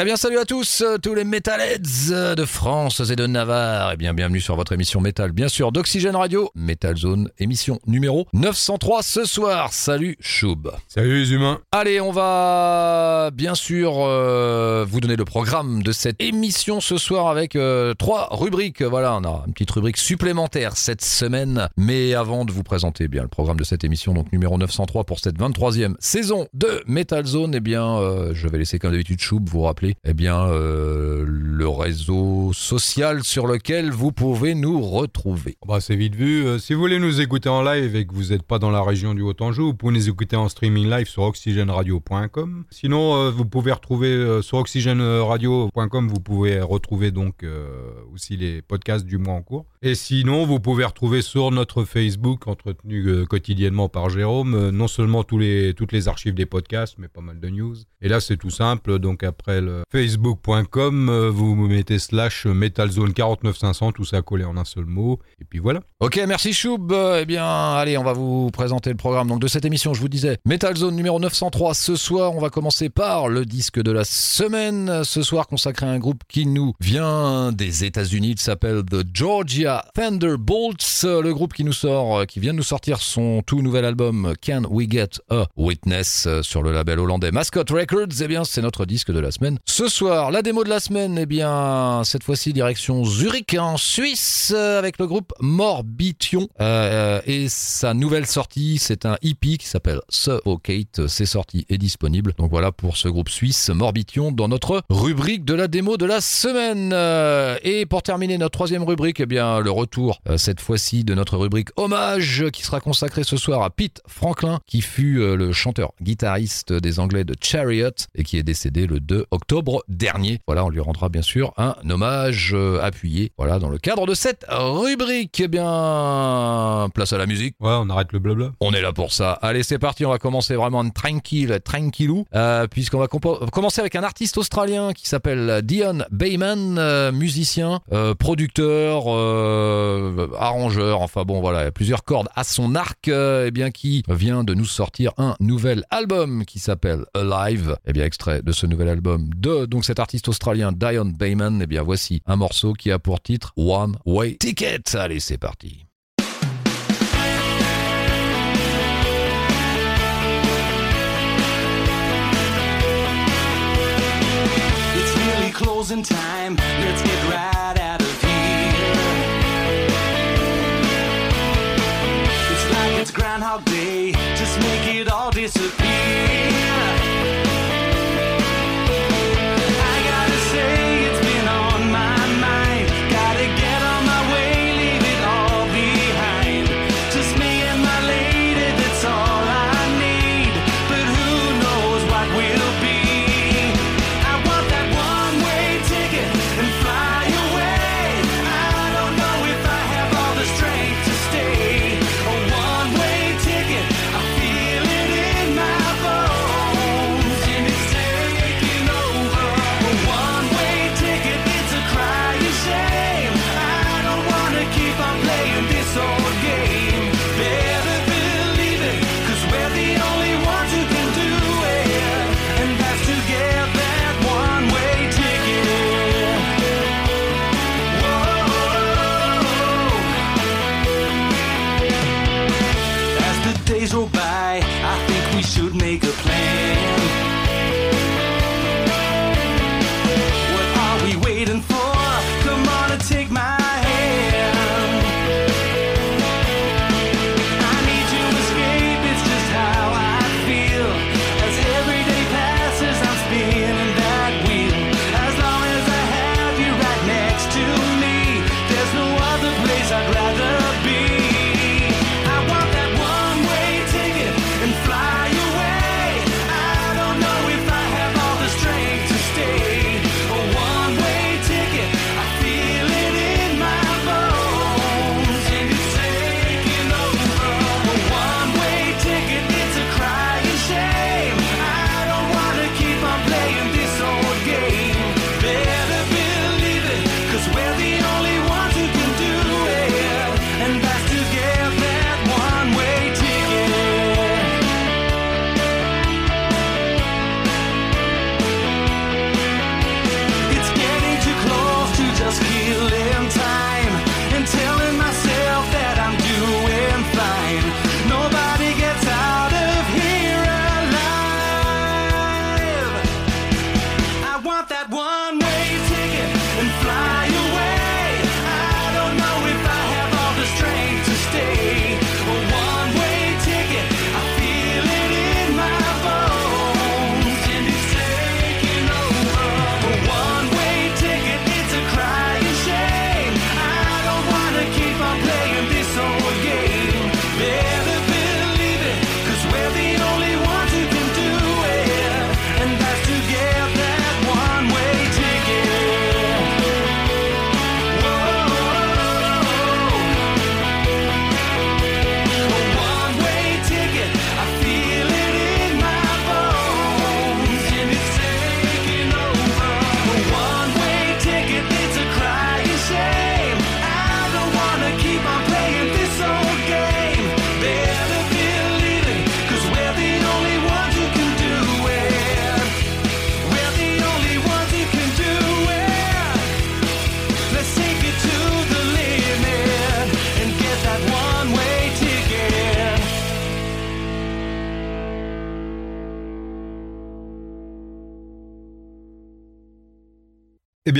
Eh bien, salut à tous, euh, tous les Metalheads euh, de France et de Navarre. Eh bien, bienvenue sur votre émission Metal, bien sûr, d'Oxygène Radio, Metal Zone, émission numéro 903 ce soir. Salut Choub. Salut les humains. Allez, on va bien sûr euh, vous donner le programme de cette émission ce soir avec euh, trois rubriques. Voilà, on a une petite rubrique supplémentaire cette semaine. Mais avant de vous présenter eh bien le programme de cette émission, donc numéro 903 pour cette 23e saison de Metal Zone, eh bien, euh, je vais laisser comme d'habitude Choub vous rappeler eh bien, euh, le réseau social sur lequel vous pouvez nous retrouver. Bah, c'est vite vu. Euh, si vous voulez nous écouter en live et que vous n'êtes pas dans la région du Haut-Anjou, vous pouvez nous écouter en streaming live sur oxygenradio.com. Sinon, euh, vous pouvez retrouver sur oxygenradio.com, vous pouvez retrouver donc aussi les podcasts du mois en cours. Et sinon, vous pouvez retrouver sur notre Facebook, entretenu quotidiennement par Jérôme, non seulement toutes les archives des podcasts, mais pas mal de news. Et là, c'est tout simple. Donc après le facebook.com, euh, vous mettez slash metalzone 49500, tout ça collé en un seul mot. Et puis voilà. Ok, merci Choub. Eh bien, allez, on va vous présenter le programme donc de cette émission. Je vous disais, Metal Zone numéro 903. Ce soir, on va commencer par le disque de la semaine. Ce soir, consacré à un groupe qui nous vient des États-Unis. Il s'appelle The Georgia Thunderbolts. Le groupe qui nous sort, euh, qui vient de nous sortir son tout nouvel album Can We Get a Witness euh, sur le label hollandais Mascot Records. Eh bien, c'est notre disque de la semaine. Ce soir, la démo de la semaine. Eh bien, cette fois-ci direction Zurich en Suisse euh, avec le groupe Morbition Euh, et sa nouvelle sortie, c'est un EP qui s'appelle Suffocate. C'est sorti et disponible. Donc voilà pour ce groupe suisse Morbition dans notre rubrique de la démo de la semaine. Euh, Et pour terminer notre troisième rubrique, eh bien le retour euh, cette fois-ci de notre rubrique hommage qui sera consacrée ce soir à Pete Franklin qui fut euh, le chanteur guitariste des Anglais de Chariot et qui est décédé le 2 octobre dernier. Voilà, on lui rendra bien sûr un hommage euh, appuyé. Voilà, dans le cadre de cette rubrique, eh bien place à la musique. Ouais, on arrête le blabla. On est là pour ça. Allez, c'est parti. On va commencer vraiment tranquille, tranquillou, euh, puisqu'on va commencer avec un artiste australien qui s'appelle Dion Bayman, euh, musicien, euh, producteur, arrangeur. Enfin bon, voilà, il y a plusieurs cordes à son arc. eh bien, qui vient de nous sortir un nouvel album qui s'appelle Alive. Eh bien, extrait de ce nouvel album de donc cet artiste australien Dion Bayman. Eh bien, voici un morceau qui a pour titre One Way Ticket. Allez, c'est parti. Closing time. Let's get. Just make it.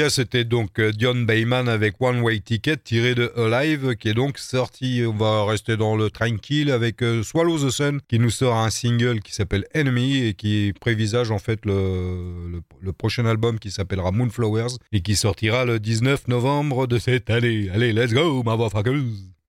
C'était donc euh, Dion Bayman avec One Way Ticket tiré de Alive, qui est donc sorti, on va rester dans le tranquille, avec euh, Swallow the Sun, qui nous sort un single qui s'appelle Enemy et qui prévisage en fait le prochain album qui s'appellera Moonflowers et qui sortira le 19 novembre de cette année. Allez, let's go, motherfuckers!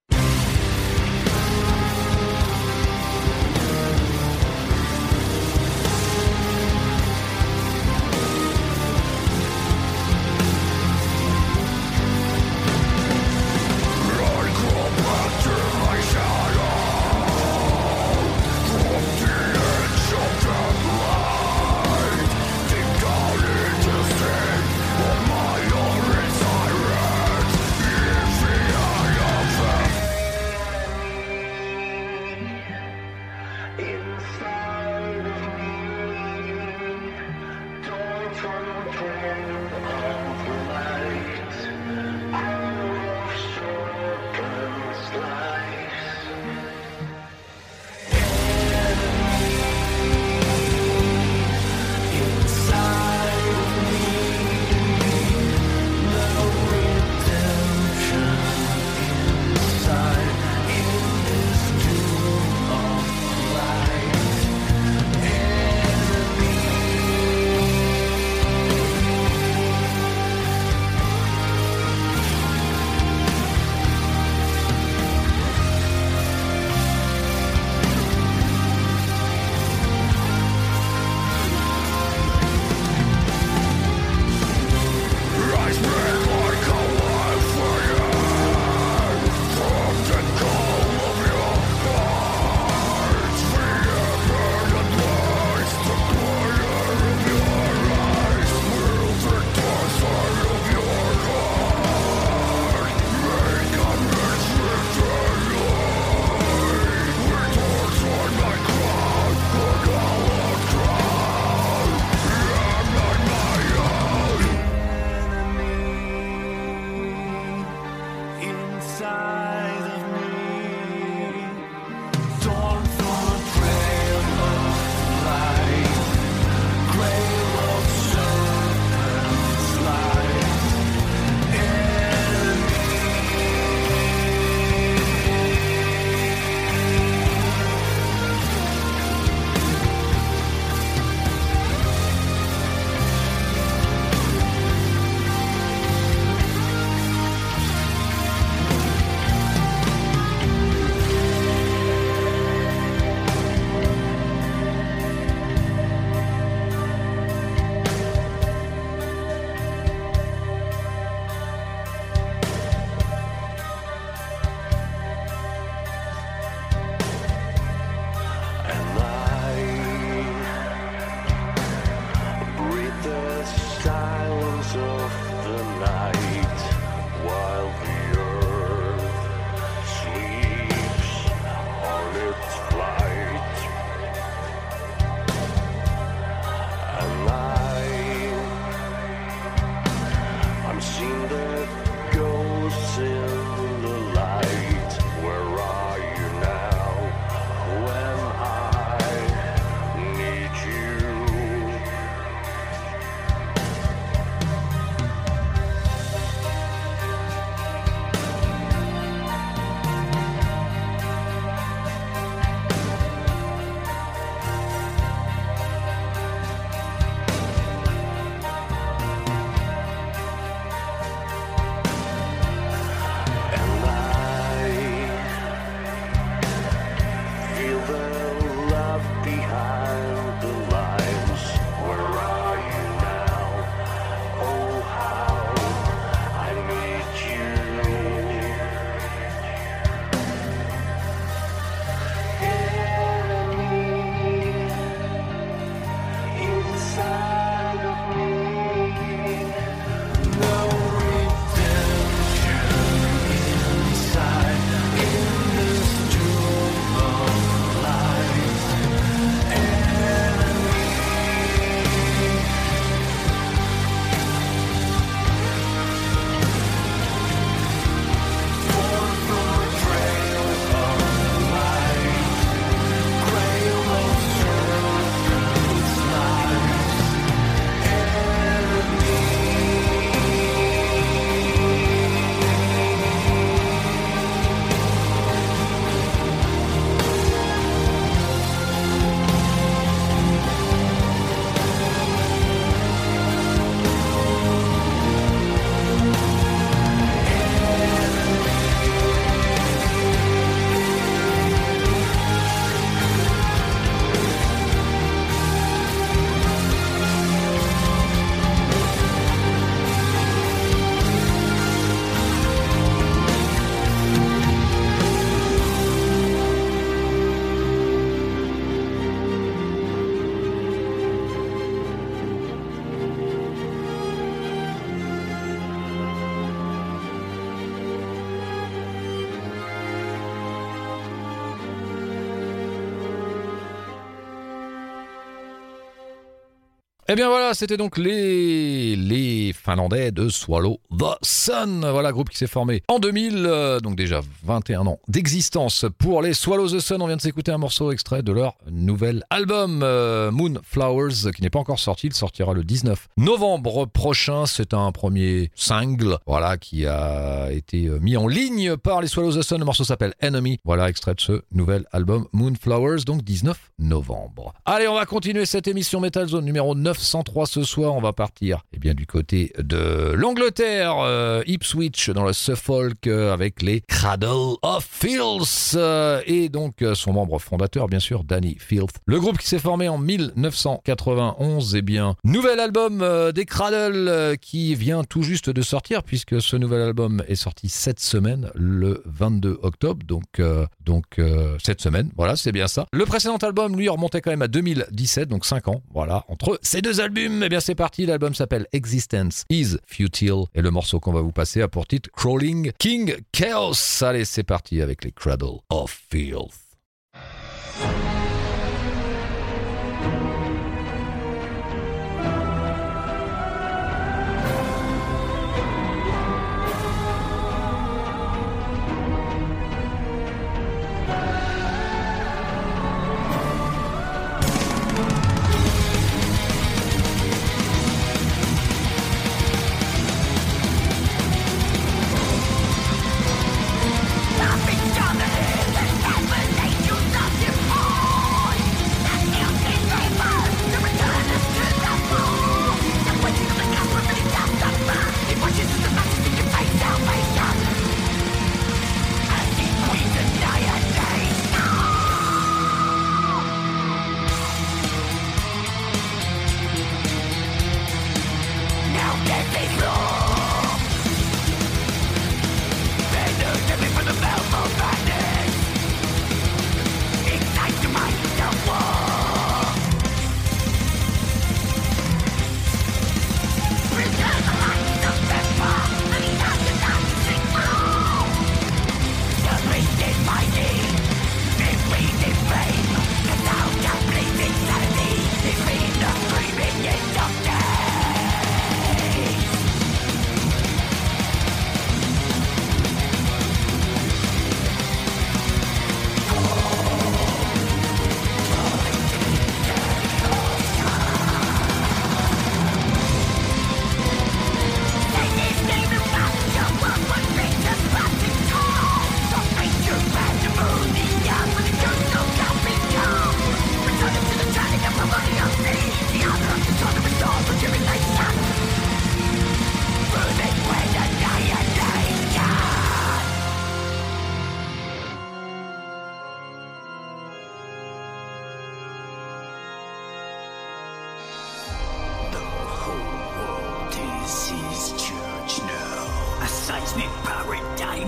Eh bien voilà, c'était donc les, Finlandais de Swallow the Sun. Voilà, groupe qui s'est formé en 2000, euh, donc déjà 21 ans d'existence pour les Swallow the Sun. On vient de s'écouter un morceau extrait de leur nouvel album euh, Moonflowers, qui n'est pas encore sorti. Il sortira le 19 novembre prochain. C'est un premier single, voilà, qui a été euh, mis en ligne par les Swallow the Sun. Le morceau s'appelle Enemy. Voilà, extrait de ce nouvel album Moonflowers, donc 19 novembre. Allez, on va continuer cette émission Metal Zone numéro 903 ce soir. On va partir eh bien, du côté de l'Angleterre, euh, Ipswich, dans le Suffolk, euh, avec les Cradle of Filth. euh, et donc son membre fondateur, bien sûr, Danny Filth. Le groupe qui s'est formé en 1991, eh bien, nouvel album des Cradle qui vient tout juste de sortir, puisque ce nouvel album est sorti cette semaine, le 22 octobre. Donc, donc cette semaine, voilà, c'est bien ça. Le précédent album, lui, remontait quand même à 2017, donc 5 ans, voilà. Entre ces deux albums, eh bien c'est parti, l'album s'appelle Existence is Futile, et le morceau qu'on va vous passer a pour titre Crawling King Chaos. Allez, c'est parti avec les Cradle of Filth.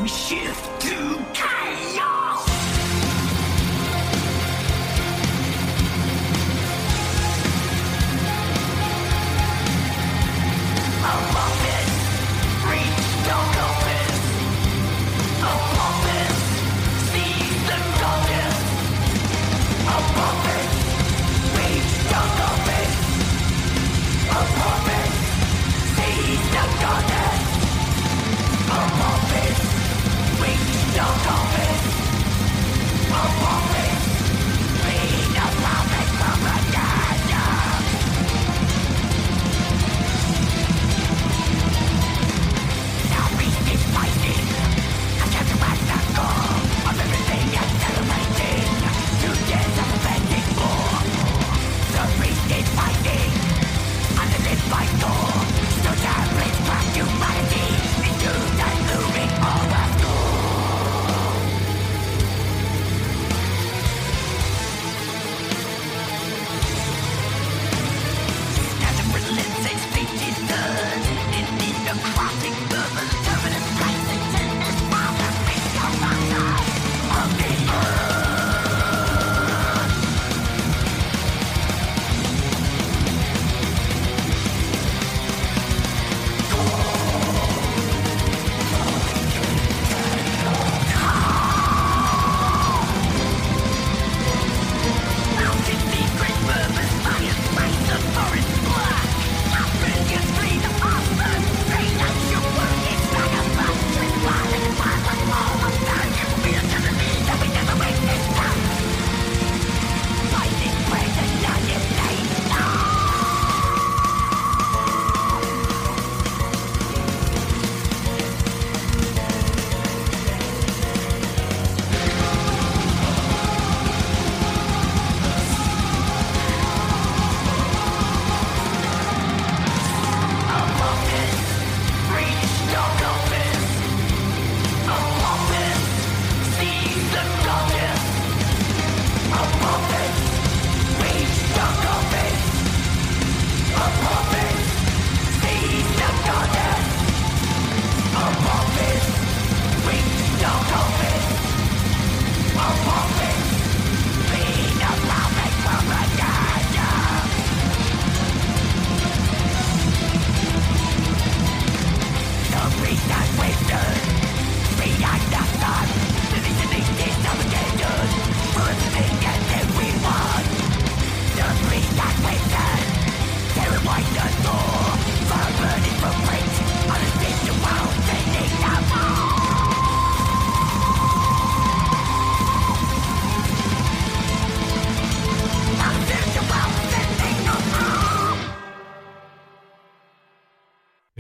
Shift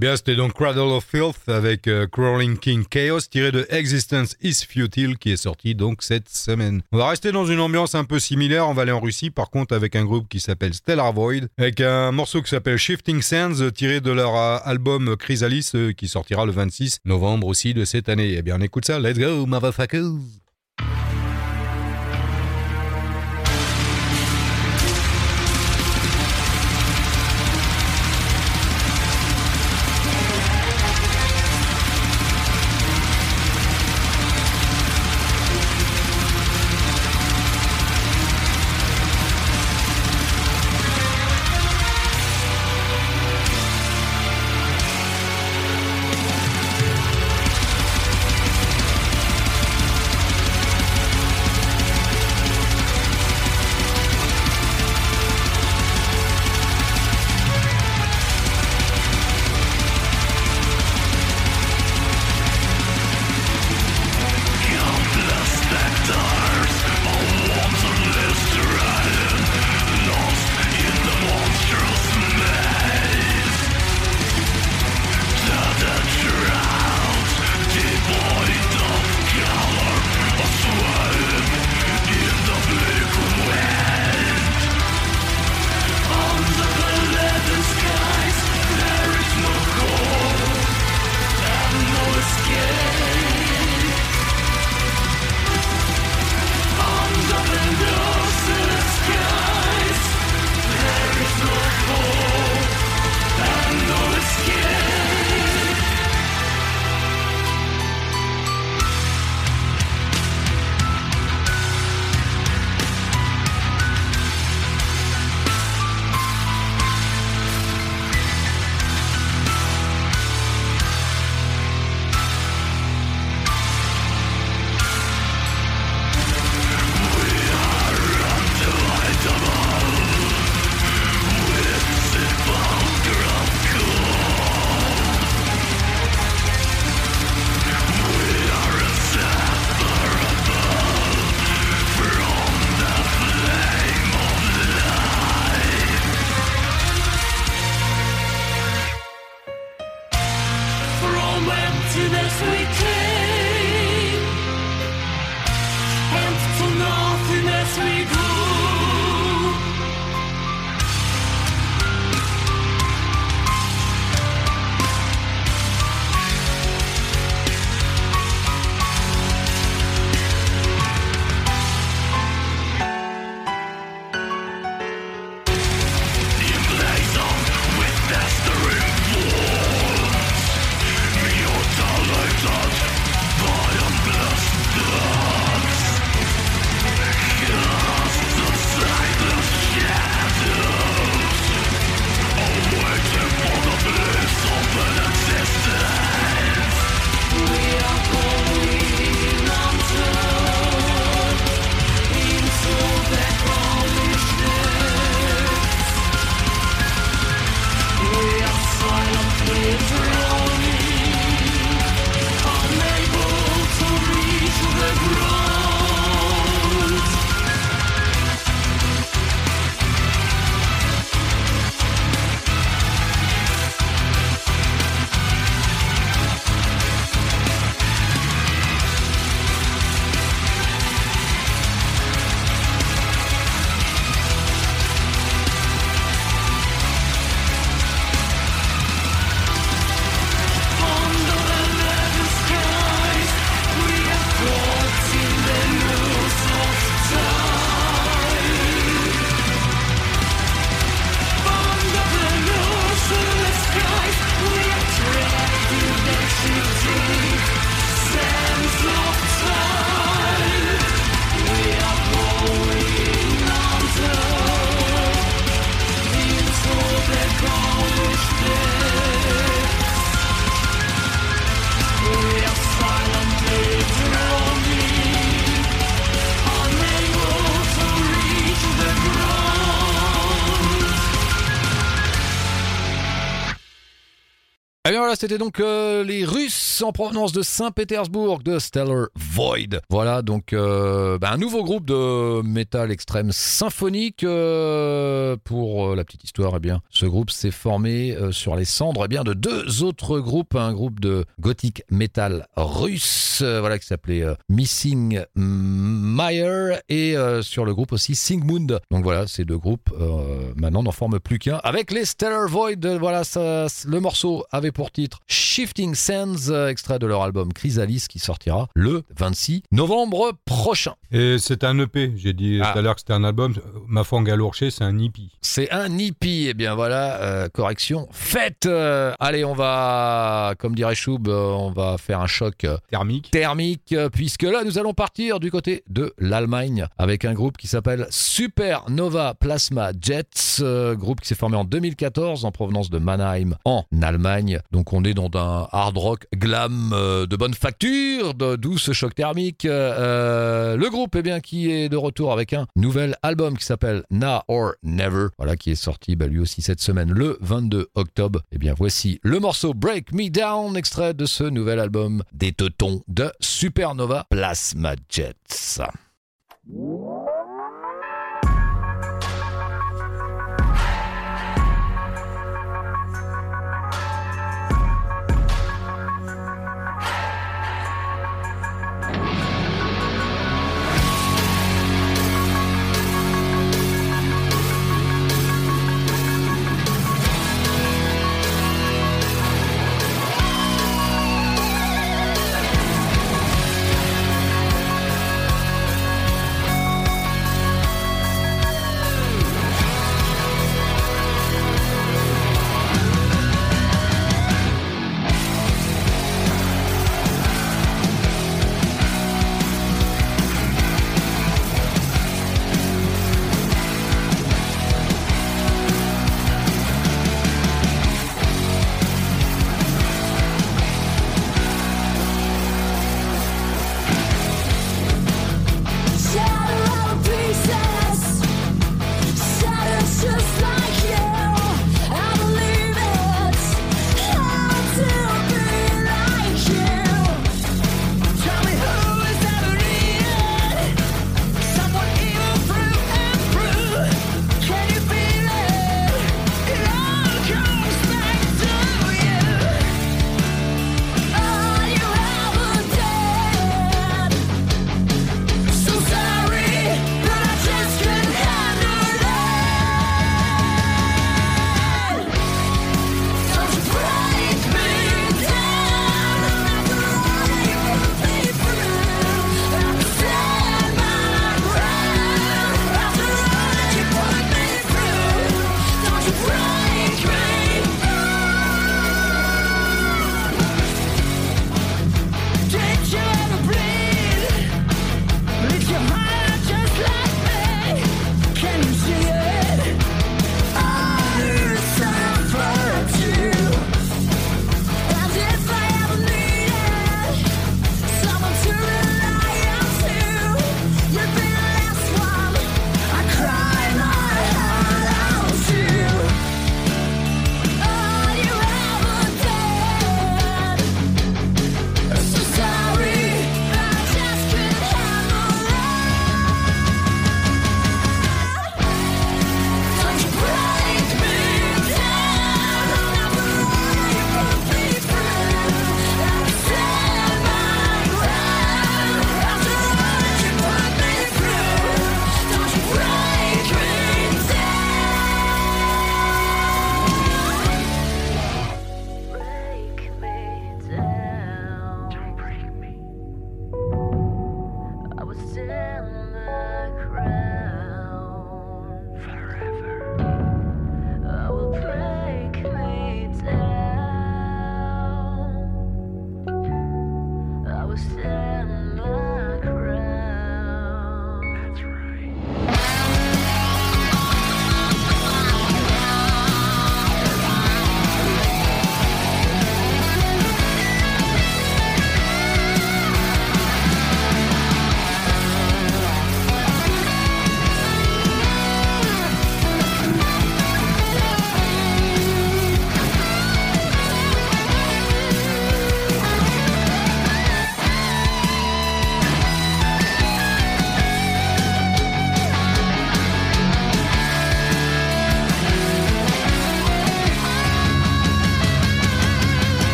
bien, c'était donc Cradle of Filth avec euh, Crawling King Chaos tiré de Existence is Futile qui est sorti donc cette semaine. On va rester dans une ambiance un peu similaire, on va aller en Russie par contre avec un groupe qui s'appelle Stellar Void avec un morceau qui s'appelle Shifting Sands tiré de leur euh, album Chrysalis euh, qui sortira le 26 novembre aussi de cette année. Eh bien, on écoute ça, let's go motherfuckers Let's. C'était donc euh, les Russes en provenance de Saint-Pétersbourg, de Stellar Void. Voilà donc euh, bah, un nouveau groupe de métal extrême symphonique. euh, pour euh, la petite histoire, eh bien, ce groupe s'est formé sur les cendres eh bien, de deux autres groupes, un groupe de gothic metal russe, voilà qui s'appelait Missing Meyer et sur le groupe aussi Sigmund. Donc voilà, ces deux groupes maintenant n'en forment plus qu'un. Avec les Stellar Void, voilà, le morceau avait pour titre Shifting Sands, extrait de leur album Chrysalis qui sortira le 26 novembre prochain. Et c'est un EP. J'ai dit Ah. tout à l'heure que c'était un album. Ma foi galourché, c'est un hippie. C'est un hippie, et bien voilà, euh, correction faite. Euh, allez, on va, comme dirait Choub, euh, on va faire un choc Thermique. thermique, puisque là, nous allons partir du côté de l'Allemagne avec un groupe qui s'appelle Supernova Plasma Jets, euh, groupe qui s'est formé en 2014 en provenance de Mannheim en Allemagne. Donc on est dans un hard rock glam euh, de bonne facture, d'où ce choc thermique. Euh, euh, le groupe, eh bien, qui est de retour avec un nouvel album qui s'appelle Now or Never, voilà, qui est sorti bah, lui aussi cette semaine, le 22 octobre. Eh bien, voici le morceau Break Me Down, extrait de ce nouvel album des Teutons de Supernova Plasma Jets.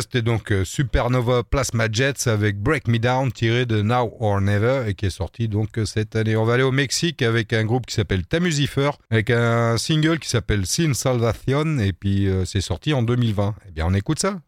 C'était donc euh, Supernova Plasma Jets avec Break Me Down tiré de Now or Never et qui est sorti donc euh, cette année. On va aller au Mexique avec un groupe qui s'appelle Tamusifer avec un single qui s'appelle Sin Salvation et puis euh, c'est sorti en 2020. Eh bien, on écoute ça.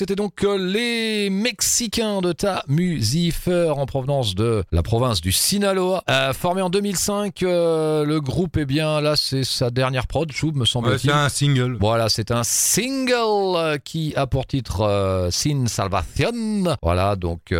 C'était donc euh, les Mexicains de Ta Musifer en provenance de la province du Sinaloa. Euh, formé en 2005, euh, le groupe, eh bien là, c'est sa dernière prod, Choub, me Ouais, semble-t-il. c'est un single. Voilà, c'est un single qui a pour titre euh, Sin Salvación. Voilà, donc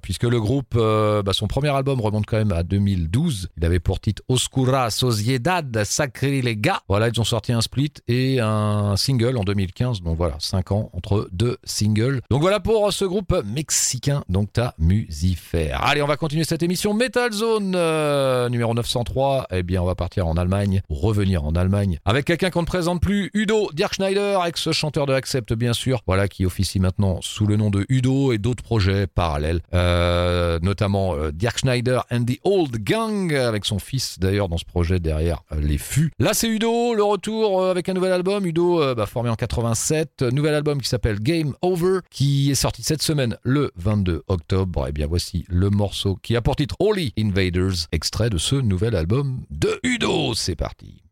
puisque le groupe, bah, son premier album remonte quand même à 2012. Il avait pour titre Oscura Sociedad Sacrilega. Voilà, ils ont sorti un split et un single en 2015. Donc voilà, 5 ans entre deux singles. Donc voilà pour ce groupe mexicain, donc ta Musifer. Allez, on va continuer cette émission Metal Zone euh, numéro 903. Eh bien, on va partir en Allemagne, revenir en Allemagne avec quelqu'un qu'on ne présente plus, Udo Dirk Schneider, ex-chanteur de Accept bien sûr, voilà qui officie maintenant sous le nom de Udo et d'autres projets parallèles, euh, notamment euh, Dirk Schneider and the Old Gang avec son fils d'ailleurs dans ce projet derrière les fûts. Là c'est Udo, le retour avec un nouvel album, Udo bah, formé en 87, euh, nouvel album qui s'appelle Game Over qui est sorti cette semaine le 22 octobre. Et bien voici le morceau qui a pour titre Holy Invaders, extrait de ce nouvel album de Udo. C'est parti.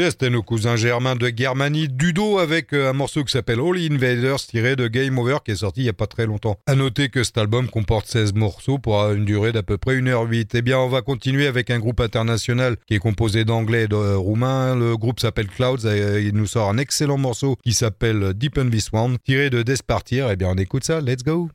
Bien, c'était nos cousins germains de Germanie, Dudo, avec euh, un morceau qui s'appelle Holy Invaders, tiré de Game Over, qui est sorti il n'y a pas très longtemps. À noter que cet album comporte 16 morceaux pour une durée d'à peu près 1h08. Eh bien, on va continuer avec un groupe international qui est composé d'anglais et de euh, roumains. Le groupe s'appelle Clouds et euh, il nous sort un excellent morceau qui s'appelle Deep in This One, tiré de Despartir. Eh bien, on écoute ça, let's go!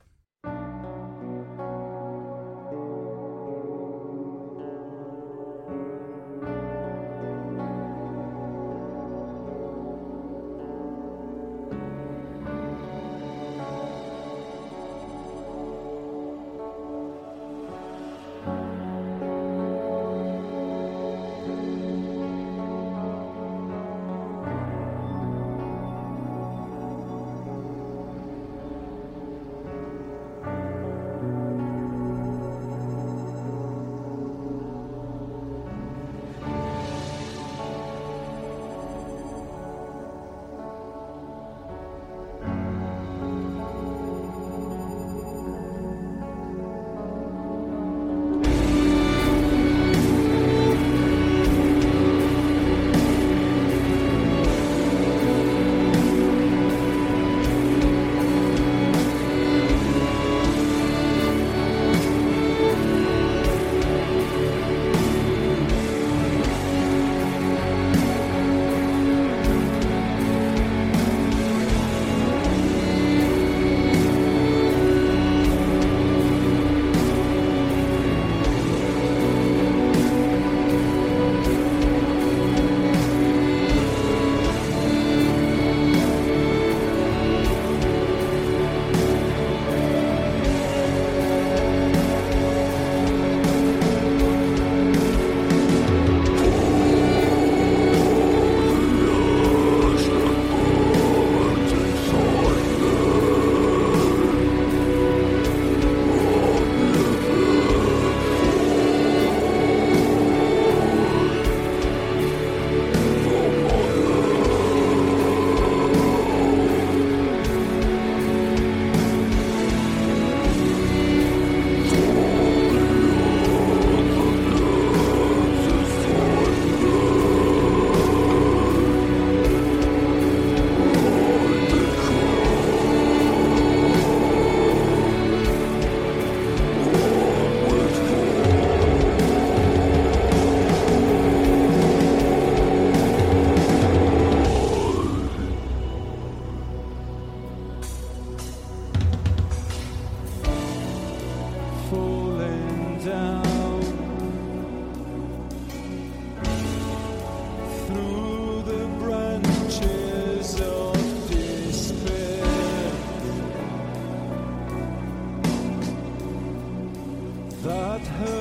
her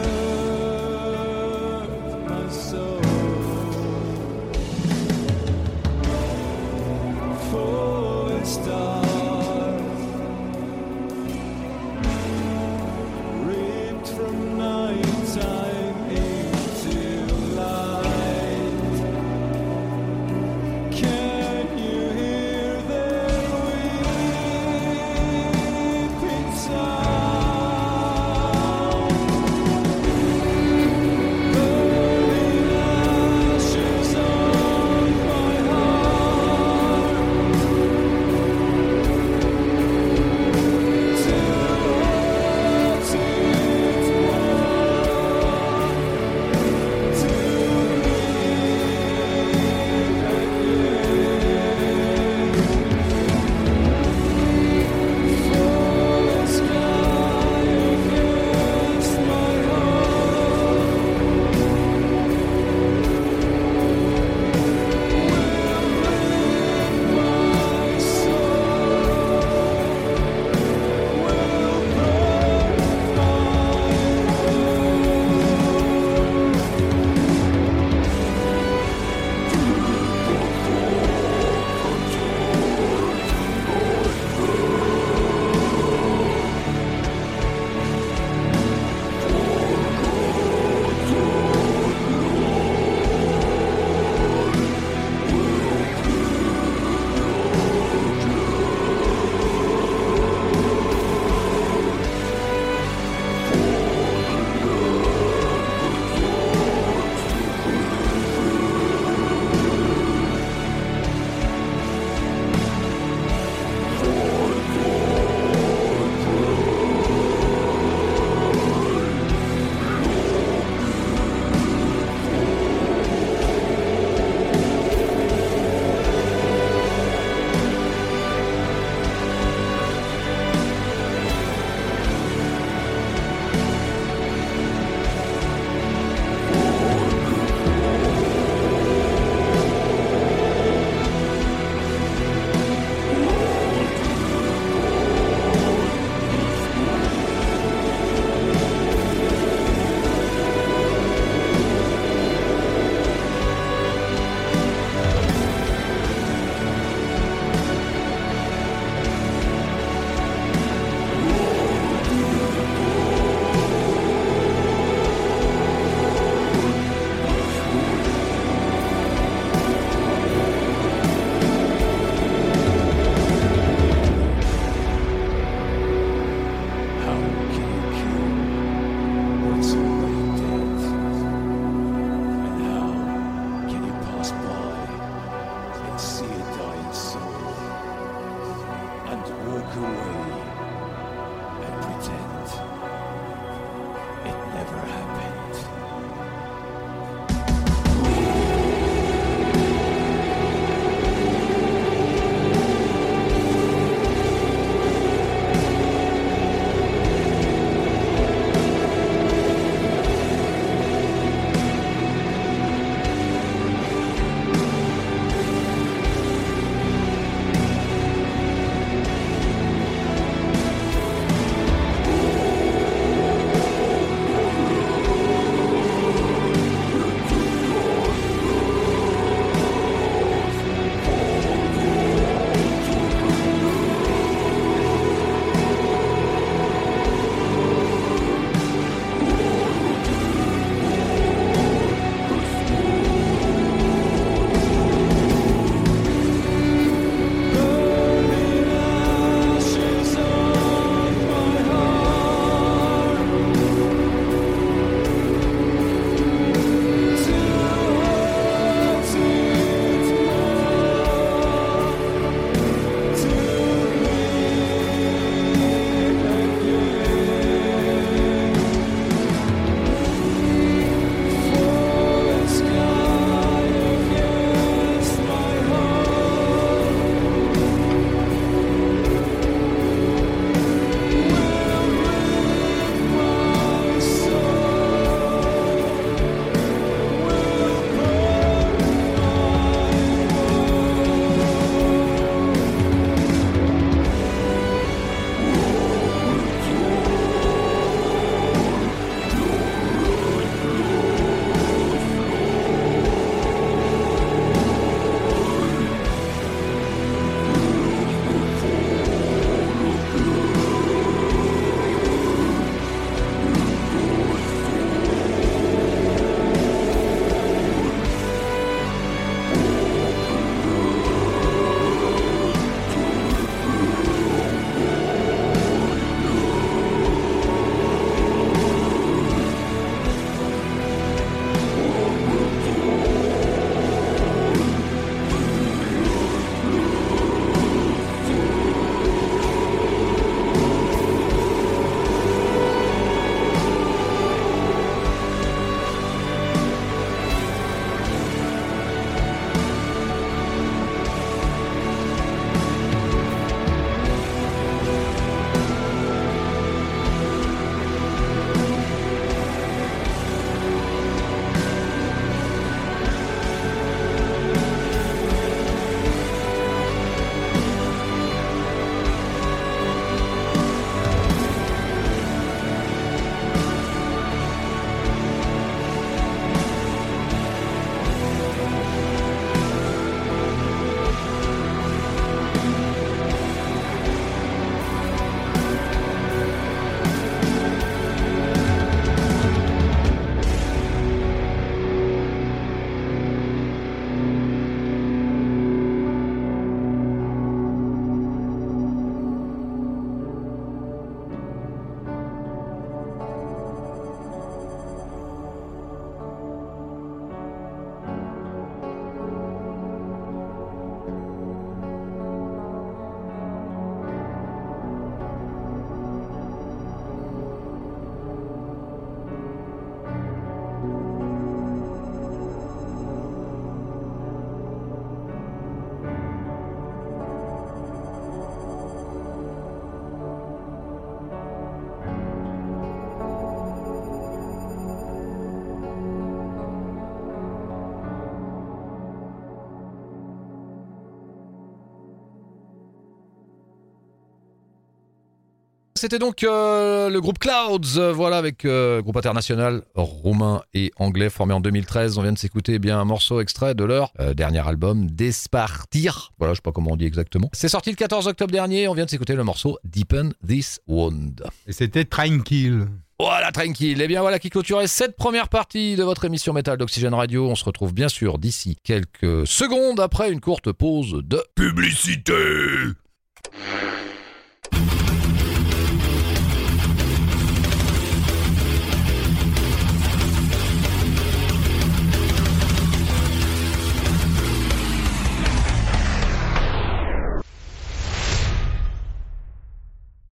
c'était donc euh, le groupe Clouds, euh, voilà, avec euh, groupe international roumain et anglais formé en 2013. On vient de s'écouter eh bien un morceau extrait de leur dernier album, Despartir. Voilà, je sais pas comment on dit exactement. C'est sorti le 14 octobre dernier. On vient de s'écouter le morceau Deepen This Wound. Et c'était Tranquille. Voilà, tranquille. Et bien voilà qui clôturait cette première partie de votre émission métal d'Oxygène Radio. On se retrouve bien sûr d'ici quelques secondes après une courte pause de publicité.